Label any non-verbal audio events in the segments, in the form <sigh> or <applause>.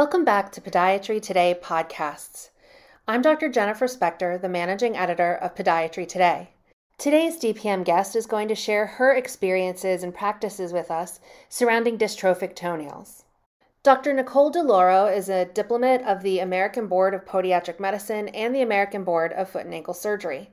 Welcome back to Podiatry Today podcasts. I'm Dr. Jennifer Spector, the managing editor of Podiatry Today. Today's DPM guest is going to share her experiences and practices with us surrounding dystrophic toenails. Dr. Nicole DeLauro is a diplomat of the American Board of Podiatric Medicine and the American Board of Foot and Ankle Surgery.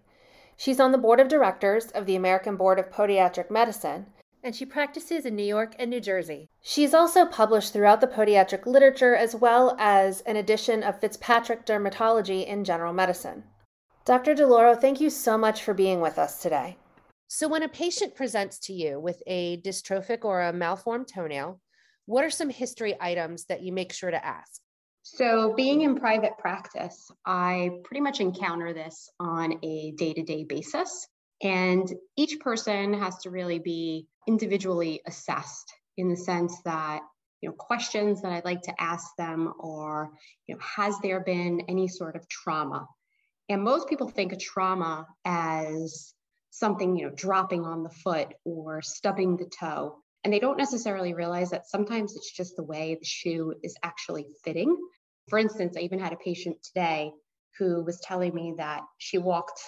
She's on the board of directors of the American Board of Podiatric Medicine and she practices in New York and New Jersey. She's also published throughout the podiatric literature as well as an edition of Fitzpatrick Dermatology in General Medicine. Dr. DeLauro, thank you so much for being with us today. So, when a patient presents to you with a dystrophic or a malformed toenail, what are some history items that you make sure to ask? So, being in private practice, I pretty much encounter this on a day to day basis. And each person has to really be individually assessed in the sense that you know questions that i'd like to ask them are you know has there been any sort of trauma? And most people think of trauma as something you know dropping on the foot or stubbing the toe. And they don't necessarily realize that sometimes it's just the way the shoe is actually fitting. For instance i even had a patient today who was telling me that she walked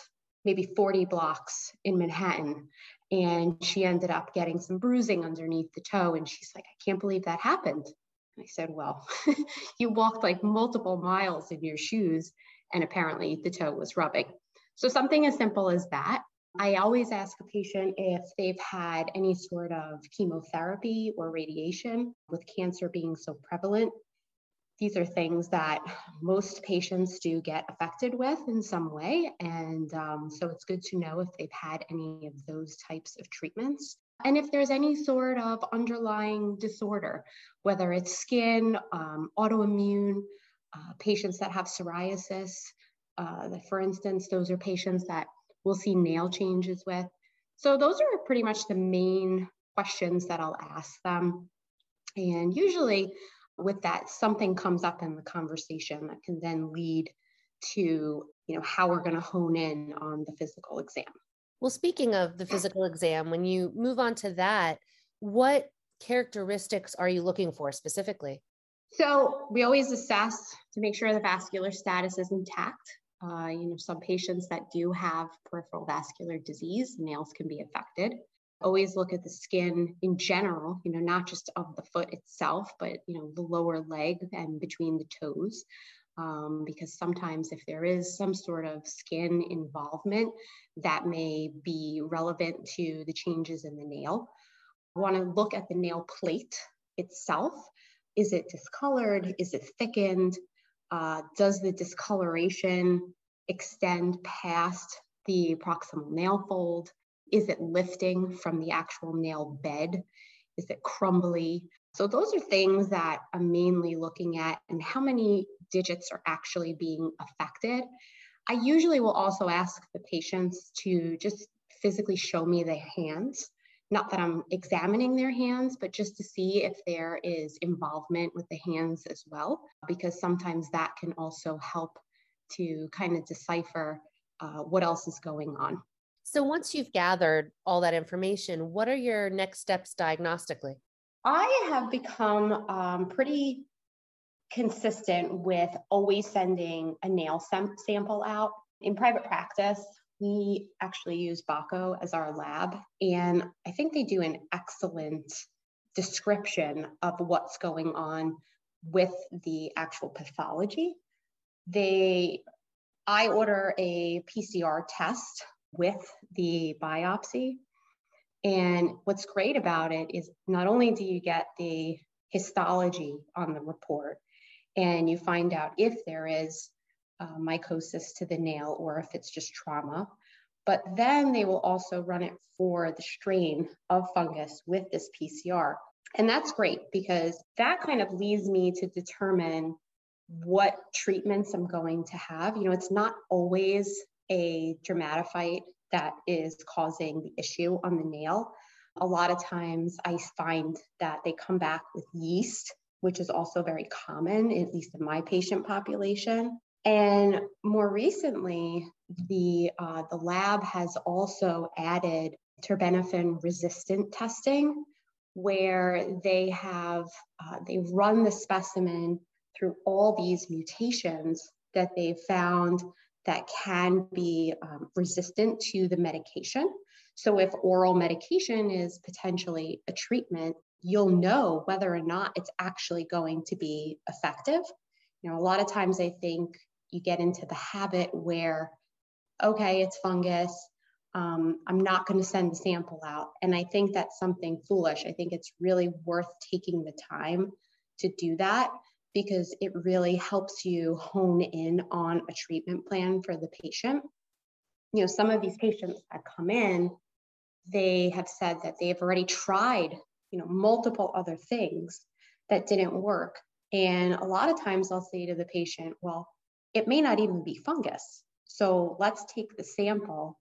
maybe 40 blocks in manhattan. And she ended up getting some bruising underneath the toe. And she's like i can't believe that happened. I said well <laughs> you walked like multiple miles in your shoes and apparently the toe was rubbing. So something as simple as that. I always ask a patient if they've had any sort of chemotherapy or radiation with cancer being so prevalent these are things that most patients do get affected with in some way. And um, so it's good to know if they've had any of those types of treatments. And if there's any sort of underlying disorder, whether it's skin, um, autoimmune, uh, patients that have psoriasis, uh, for instance, those are patients that we'll see nail changes with. So those are pretty much the main questions that I'll ask them. And usually with that something comes up in the conversation that can then lead to you know how we're going to hone in on the physical exam. Well speaking of the physical exam when you move on to that what characteristics are you looking for specifically? So we always assess to make sure the vascular status is intact. Uh, you know some patients that do have peripheral vascular disease nails can be affected always look at the skin in general, you know, not just of the foot itself, but, you know, the lower leg and between the toes. Um, because sometimes if there is some sort of skin involvement, that may be relevant to the changes in the nail. I want to look at the nail plate itself. Is it discolored? Is it thickened? Uh, does the discoloration extend past the proximal nail fold? Is it lifting from the actual nail bed? Is it crumbly? So, those are things that I'm mainly looking at, and how many digits are actually being affected. I usually will also ask the patients to just physically show me their hands. Not that I'm examining their hands, but just to see if there is involvement with the hands as well, because sometimes that can also help to kind of decipher uh, what else is going on. So once you've gathered all that information, what are your next steps diagnostically? I have become um, pretty consistent with always sending a nail sam- sample out. In private practice, we actually use Bako as our lab, and I think they do an excellent description of what's going on with the actual pathology. They I order a PCR test with the biopsy. And what's great about it is not only do you get the histology on the report and you find out if there is uh, mycosis to the nail or if it's just trauma, but then they will also run it for the strain of fungus with this PCR. And that's great because that kind of leads me to determine what treatments I'm going to have. You know, it's not always a dermatophyte that is causing the issue on the nail. A lot of times I find that they come back with yeast, which is also very common, at least in my patient population. And more recently, the uh, the lab has also added terbinafine resistant testing, where they have uh, they run the specimen through all these mutations that they've found that can be um, resistant to the medication. So, if oral medication is potentially a treatment, you'll know whether or not it's actually going to be effective. You know, a lot of times I think you get into the habit where, okay, it's fungus. Um, I'm not going to send the sample out. And I think that's something foolish. I think it's really worth taking the time to do that because it really helps you hone in on a treatment plan for the patient. You know, some of these patients that come in, they have said that they've already tried, you know, multiple other things that didn't work. And a lot of times I'll say to the patient, well, it may not even be fungus. So let's take the sample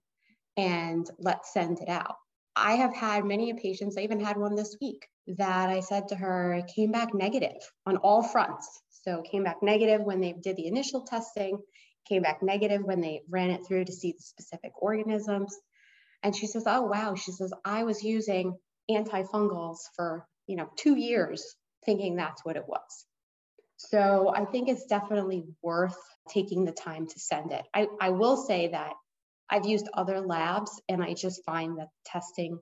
and let's send it out. I have had many patients, I even had one this week that I said to her came back negative on all fronts. So came back negative when they did the initial testing, came back negative when they ran it through to see the specific organisms. And she says, "Oh wow," she says, "I was using antifungals for, you know, 2 years thinking that's what it was." So I think it's definitely worth taking the time to send it. I, I will say that I've used other labs and I just find that testing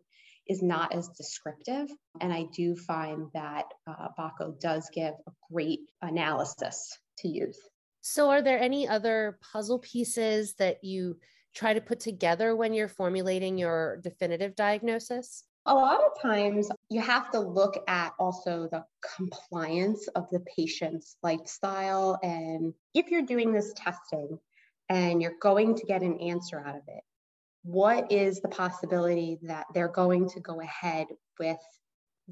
is not as descriptive. And I do find that uh, Bako does give a great analysis to use. So, are there any other puzzle pieces that you try to put together when you're formulating your definitive diagnosis? A lot of times you have to look at also the compliance of the patient's lifestyle. And if you're doing this testing and you're going to get an answer out of it, what is the possibility that they're going to go ahead with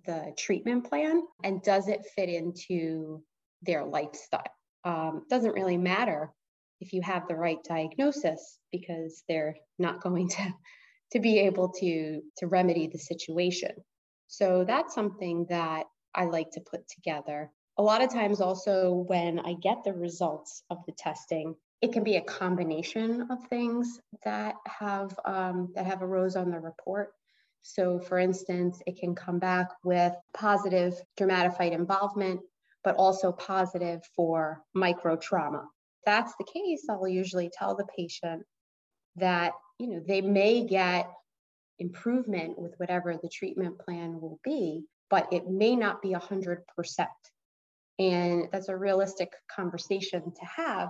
the treatment plan? And does it fit into their lifestyle? Um, doesn't really matter if you have the right diagnosis because they're not going to <laughs> to be able to to remedy the situation. So that's something that i like to put together. A lot of times also when i get the results of the testing it can be a combination of things that have um, that have arose on the report. So, for instance, it can come back with positive dermatophyte involvement, but also positive for micro trauma. If that's the case, I'll usually tell the patient that you know they may get improvement with whatever the treatment plan will be, but it may not be 100%. And that's a realistic conversation to have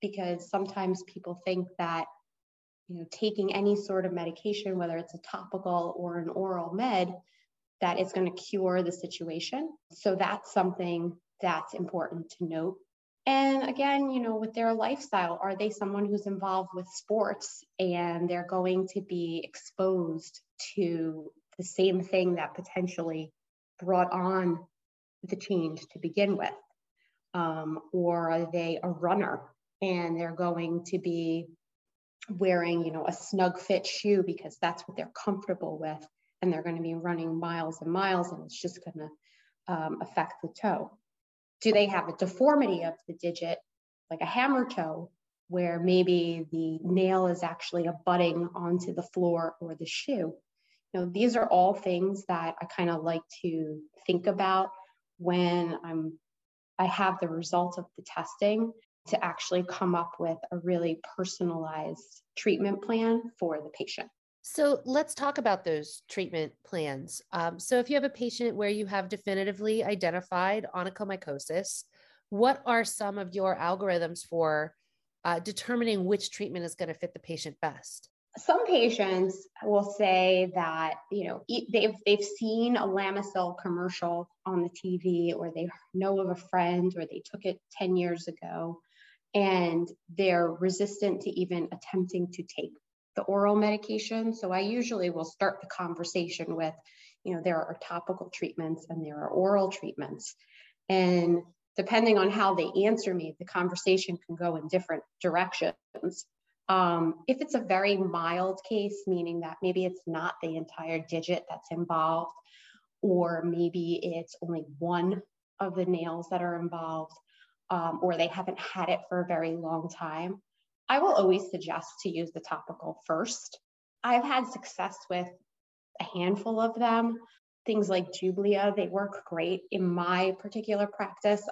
because sometimes people think that you know taking any sort of medication whether it's a topical or an oral med that it's going to cure the situation. So that's something that's important to note. And again you know with their lifestyle are they someone who's involved with sports and they're going to be exposed to the same thing that potentially brought on the change to begin with? Um, or are they a runner and they're going to be wearing, you know, a snug fit shoe because that's what they're comfortable with. And they're going to be running miles and miles, and it's just going to um, affect the toe. Do they have a deformity of the digit, like a hammer toe, where maybe the nail is actually abutting onto the floor or the shoe? You know, these are all things that I kind of like to think about when I'm I have the results of the testing to actually come up with a really personalized treatment plan for the patient. So let's talk about those treatment plans. Um, so if you have a patient where you have definitively identified onychomycosis, what are some of your algorithms for uh, determining which treatment is going to fit the patient best? Some patients will say that you know they've they've seen a Lamisil commercial on the TV, or they know of a friend, or they took it ten years ago, and they're resistant to even attempting to take the oral medication. So I usually will start the conversation with, you know, there are topical treatments and there are oral treatments. And depending on how they answer me, the conversation can go in different directions. Um, if it's a very mild case, meaning that maybe it's not the entire digit that's involved, or maybe it's only one of the nails that are involved, um, or they haven't had it for a very long time, I will always suggest to use the topical first. I've had success with a handful of them. Things like Jublia, they work great in my particular practice.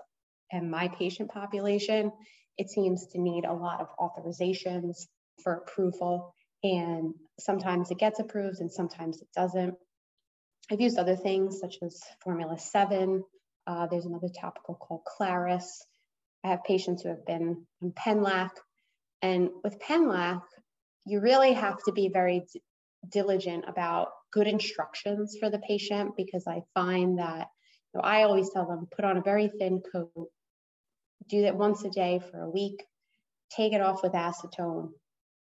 and my patient population, it seems to need a lot of authorizations for approval. And sometimes it gets approved and sometimes it doesn't. I've used other things such as Formula 7. Uh, there's another topical called Claris. I have patients who have been on Penlac. And with Penlac, you really have to be very d- diligent about good instructions for the patient because I find that you know, I always tell them put on a very thin coat, do that once a day for a week, take it off with acetone,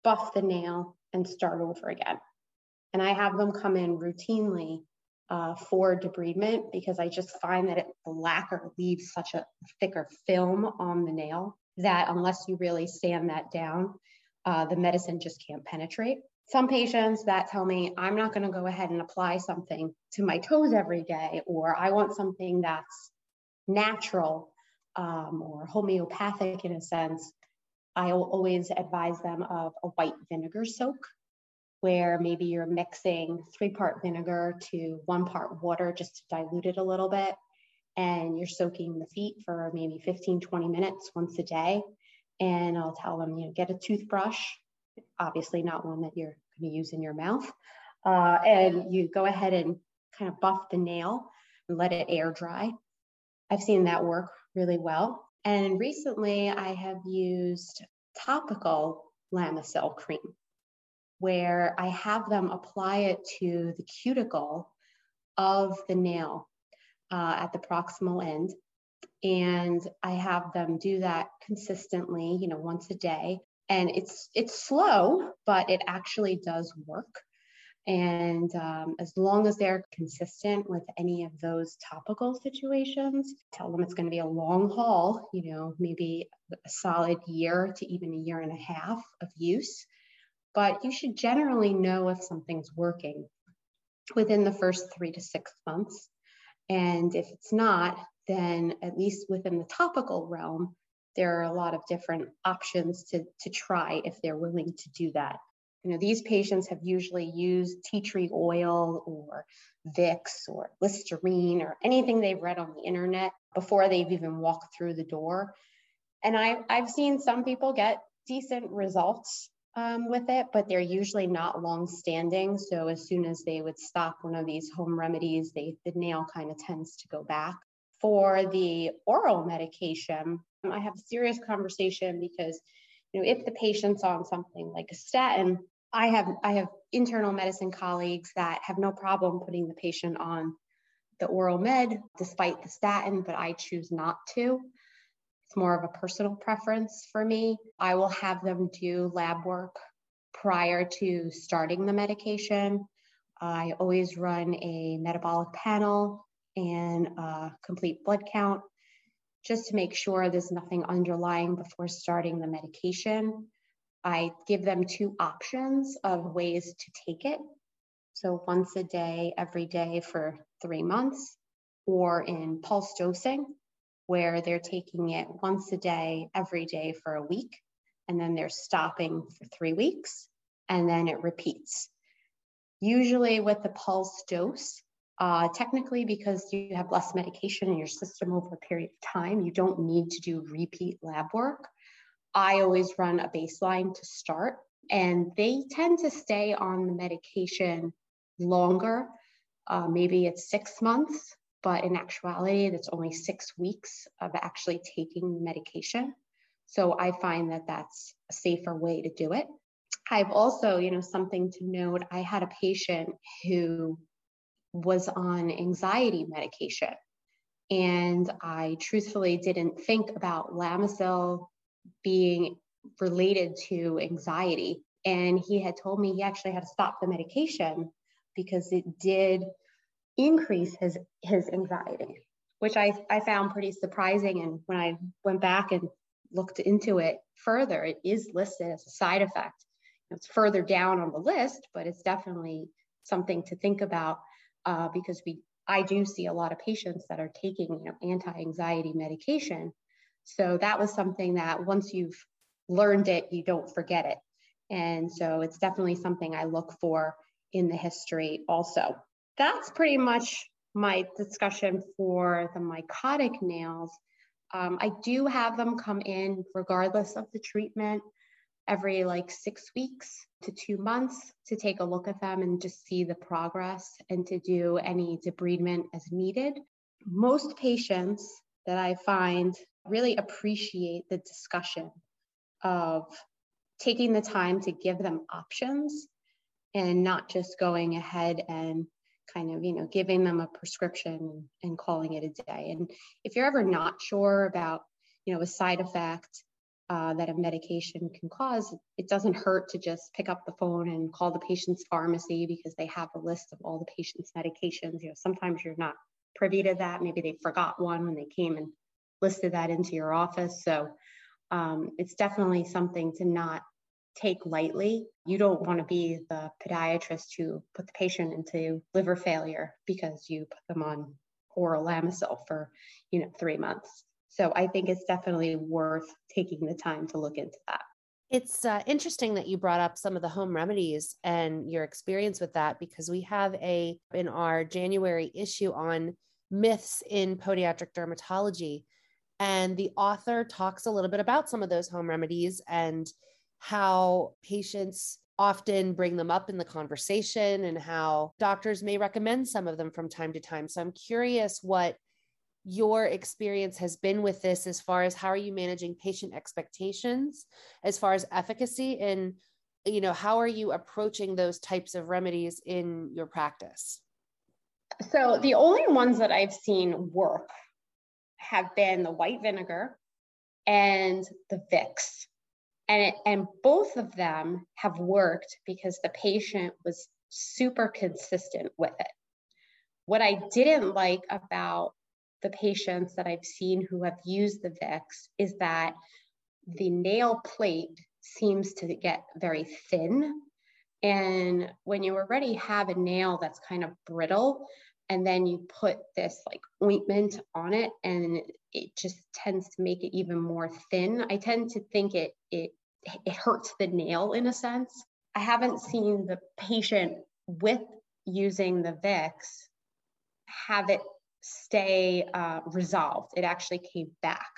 buff the nail, and start over again. And I have them come in routinely uh, for debridement because I just find that it, lacquer leaves such a thicker film on the nail that unless you really sand that down, uh, the medicine just can't penetrate. Some patients that tell me I'm not going to go ahead and apply something to my toes every day, or I want something that's natural um, or homeopathic in a sense. I will always advise them of a white vinegar soak where maybe you're mixing three part vinegar to one part water just to dilute it a little bit. And you're soaking the feet for maybe 15, 20 minutes once a day. And I'll tell them, you know, get a toothbrush, obviously not one that you're going to use in your mouth. Uh, and you go ahead and kind of buff the nail and let it air dry. I've seen that work really well. And recently I have used topical Lamisil cream where I have them apply it to the cuticle of the nail uh, at the proximal end. And I have them do that consistently, you know, once a day. And it's it's slow, but it actually does work. And um, as long as they're consistent with any of those topical situations, tell them it's going to be a long haul, you know, maybe a solid year to even a year and a half of use but you should generally know if something's working within the first three to six months. And if it's not, then at least within the topical realm, there are a lot of different options to, to try if they're willing to do that. You know, these patients have usually used tea tree oil or Vicks or Listerine or anything they've read on the internet before they've even walked through the door. And I, I've seen some people get decent results um, with it, but they're usually not long standing. So as soon as they would stop one of these home remedies, they, the nail kind of tends to go back. For the oral medication, I have a serious conversation because you know if the patient's on something like a statin, I have I have internal medicine colleagues that have no problem putting the patient on the oral med despite the statin, but I choose not to. It's more of a personal preference for me. I will have them do lab work prior to starting the medication. I always run a metabolic panel and a complete blood count just to make sure there's nothing underlying before starting the medication. I give them two options of ways to take it. So once a day, every day for three months, or in pulse dosing, where they're taking it once a day, every day for a week, and then they're stopping for three weeks, and then it repeats. Usually with the pulse dose, uh, technically, because you have less medication in your system over a period of time, you don't need to do repeat lab work. I always run a baseline to start, and they tend to stay on the medication longer. Uh, maybe it's six months but in actuality, that's only six weeks of actually taking medication. So I find that that's a safer way to do it. I've also, you know, something to note I had a patient who was on anxiety medication. And I truthfully didn't think about Lamisil being related to anxiety. And he had told me he actually had to stop the medication because it did increase his his anxiety, which I, I found pretty surprising. And when I went back and looked into it further, it is listed as a side effect. It's further down on the list, but it's definitely something to think about uh, because we I do see a lot of patients that are taking you know anti-anxiety medication. So that was something that once you've learned it, you don't forget it. And so it's definitely something I look for in the history also that's pretty much my discussion for the mycotic nails. Um, I do have them come in regardless of the treatment every like six weeks to two months to take a look at them and just see the progress and to do any debridement as needed. Most patients that I find really appreciate the discussion of taking the time to give them options and not just going ahead and kind of you know giving them a prescription and calling it a day. And if you're ever not sure about you know a side effect uh, that a medication can cause it doesn't hurt to just pick up the phone and call the patient's pharmacy because they have a list of all the patient's medications. You know sometimes you're not privy to that. Maybe they forgot one when they came and listed that into your office. So um, it's definitely something to not take lightly. You don't want to be the podiatrist who put the patient into liver failure because you put them on oral Lamisil for, you know, three months. So I think it's definitely worth taking the time to look into that. It's uh, interesting that you brought up some of the home remedies and your experience with that because we have a in our January issue on myths in podiatric dermatology and the author talks a little bit about some of those home remedies and how patients often bring them up in the conversation and how doctors may recommend some of them from time to time. So I'm curious what your experience has been with this as far as how are you managing patient expectations as far as efficacy and you know how are you approaching those types of remedies in your practice so the only ones that i've seen work have been the white vinegar and the vicks and and both of them have worked because the patient was super consistent with it. What i didn't like about the patients that i've seen who have used the vicks is that the nail plate seems to get very thin. And when you already have a nail that's kind of brittle and then you put this like ointment on it and it just tends to make it even more thin i tend to think it it it hurts the nail in a sense. I haven't seen the patient with using the Vicks have it stay uh, resolved. It actually came back.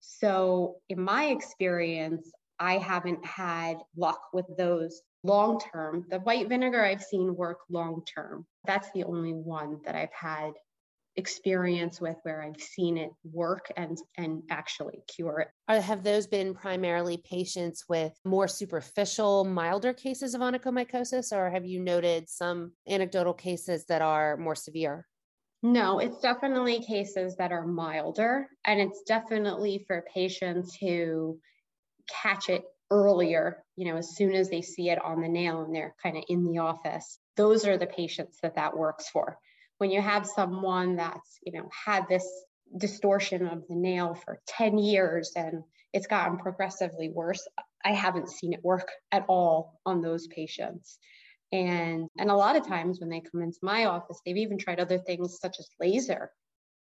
So, in my experience, I haven't had luck with those long term. The white vinegar I've seen work long term. That's the only one that I've had experience with where I've seen it work and and actually cure it. Are, have those been primarily patients with more superficial, milder cases of onychomycosis, or have you noted some anecdotal cases that are more severe? No, it's definitely cases that are milder, and it's definitely for patients who catch it earlier, you know, as soon as they see it on the nail and they're kind of in the office. Those are the patients that that works for when you have someone that's you know had this distortion of the nail for 10 years and it's gotten progressively worse i haven't seen it work at all on those patients and and a lot of times when they come into my office they've even tried other things such as laser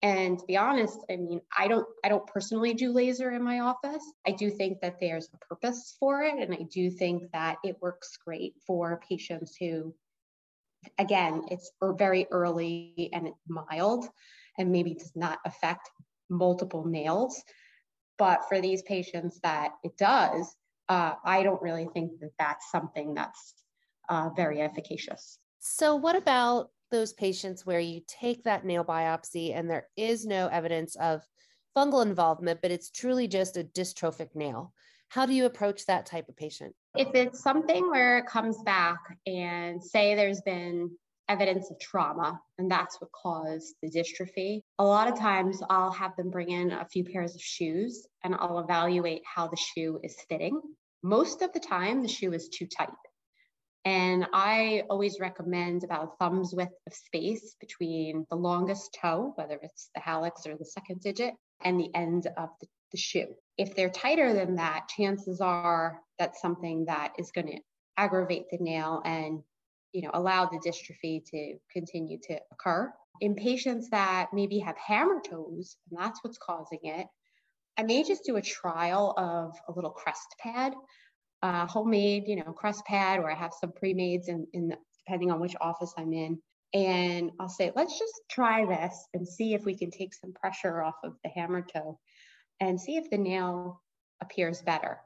and to be honest i mean i don't i don't personally do laser in my office i do think that there's a purpose for it and i do think that it works great for patients who again, it's very early and it's mild and maybe does not affect multiple nails. But for these patients that it does, uh, I don't really think that that's something that's uh, very efficacious. So, what about those patients where you take that nail biopsy and there is no evidence of fungal involvement, but it's truly just a dystrophic nail? How do you approach that type of patient? If it's something where it comes back and say there's been evidence of trauma and that's what caused the dystrophy, a lot of times I'll have them bring in a few pairs of shoes and I'll evaluate how the shoe is fitting. Most of the time, the shoe is too tight. And I always recommend about a thumb's width of space between the longest toe, whether it's the hallux or the second digit, and the end of the, the shoe. If they're tighter than that, chances are that's something that is going to aggravate the nail and you know allow the dystrophy to continue to occur. In patients that maybe have hammer toes, and that's what's causing it, I may just do a trial of a little crest pad, uh, homemade, you know, crest pad, or I have some pre-mades in, in the, depending on which office I'm in. And I'll say, let's just try this and see if we can take some pressure off of the hammer toe. and see if the nail appears better.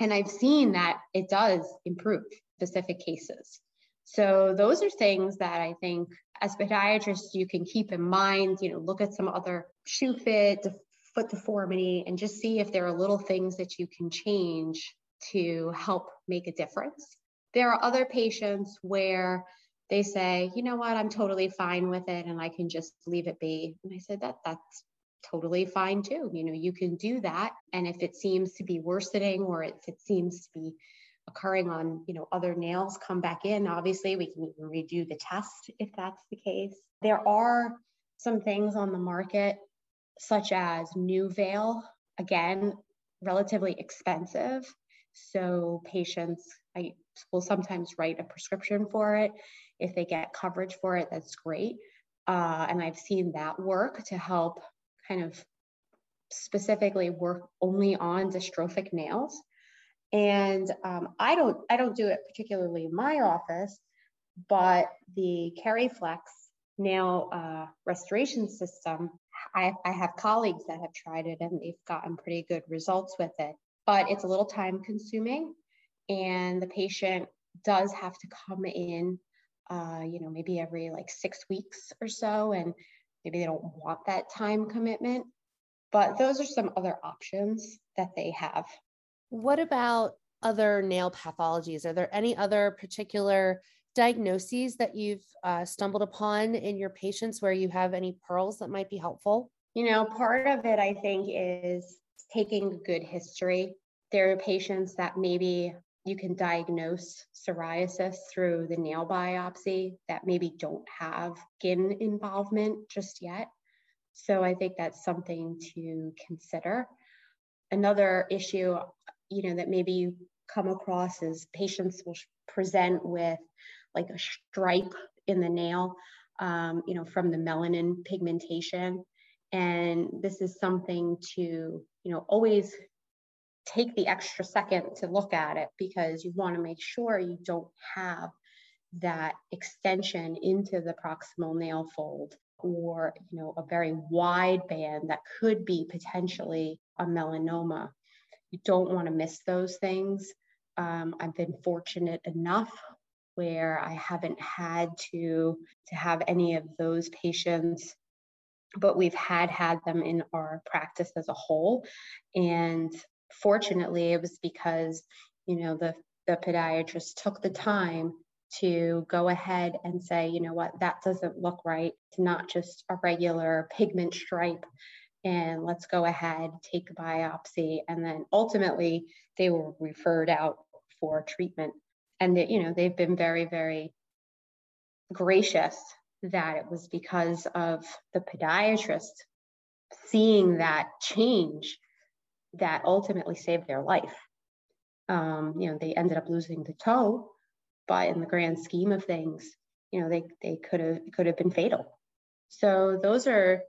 And I've seen that it does improve specific cases. So those are things that I think as podiatrists you can keep in mind, you know, look at some other shoe fit, foot deformity, and just see if there are little things that you can change to help make a difference. There are other patients where they say, you know what, I'm totally fine with it and I can just leave it be. And I said that that's totally fine too. You know, you can do that. And if it seems to be worsening or if it seems to be occurring on, you know, other nails come back in, obviously we can even redo the test if that's the case. There are some things on the market such as Nuvail, again, relatively expensive. So patients I will sometimes write a prescription for it. If they get coverage for it, that's great. Uh, and I've seen that work to help kind of specifically work only on dystrophic nails. And um, I don't I don't do it particularly in my office, but the Keryflex nail uh, restoration system, I, I have colleagues that have tried it and they've gotten pretty good results with it. But it's a little time consuming, and the patient does have to come in, uh, you know, maybe every like six weeks or so, and maybe they don't want that time commitment. But those are some other options that they have. What about other nail pathologies? Are there any other particular diagnoses that you've uh, stumbled upon in your patients where you have any pearls that might be helpful? You know, part of it, I think, is taking good history. There are patients that maybe you can diagnose psoriasis through the nail biopsy that maybe don't have skin involvement just yet. So I think that's something to consider. Another issue, you know, that maybe you come across is patients will present with like a stripe in the nail, um, you know, from the melanin pigmentation. And this is something to, you know, always take the extra second to look at it because you want to make sure you don't have that extension into the proximal nail fold or you know a very wide band that could be potentially a melanoma. You don't want to miss those things. Um, i've been fortunate enough where i haven't had to to have any of those patients but we've had had them in our practice as a whole and fortunately, it was because, you know, the, the podiatrist took the time to go ahead and say, you know what, that doesn't look right. It's not just a regular pigment stripe. And let's go ahead, take a biopsy. And then ultimately, they were referred out for treatment. And, they, you know, they've been very, very gracious that it was because of the podiatrist seeing that change that ultimately saved their life. Um, you know, they ended up losing the toe, but in the grand scheme of things, you know, they they could have could have been fatal. So those are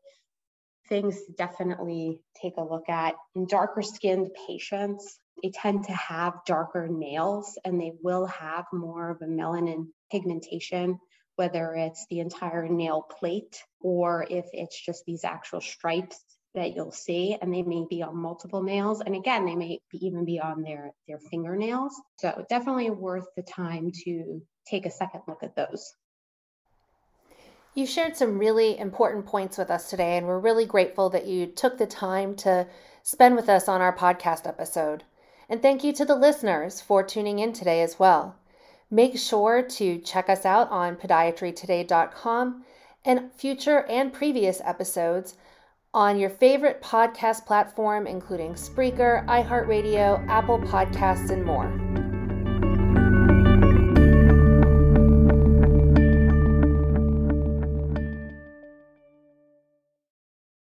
things to definitely take a look at. In darker skinned patients, they tend to have darker nails and they will have more of a melanin pigmentation, whether it's the entire nail plate or if it's just these actual stripes that you'll see and they may be on multiple nails. And again they may be, even be on their their fingernails. So definitely worth the time to take a second look at those. You shared some really important points with us today and we're really grateful that you took the time to spend with us on our podcast episode. And thank you to the listeners for tuning in today as well make sure to check us out on podiatrytoday.com and future and previous episodes on your favorite podcast platform, including Spreaker, iHeartRadio, Apple Podcasts, and more.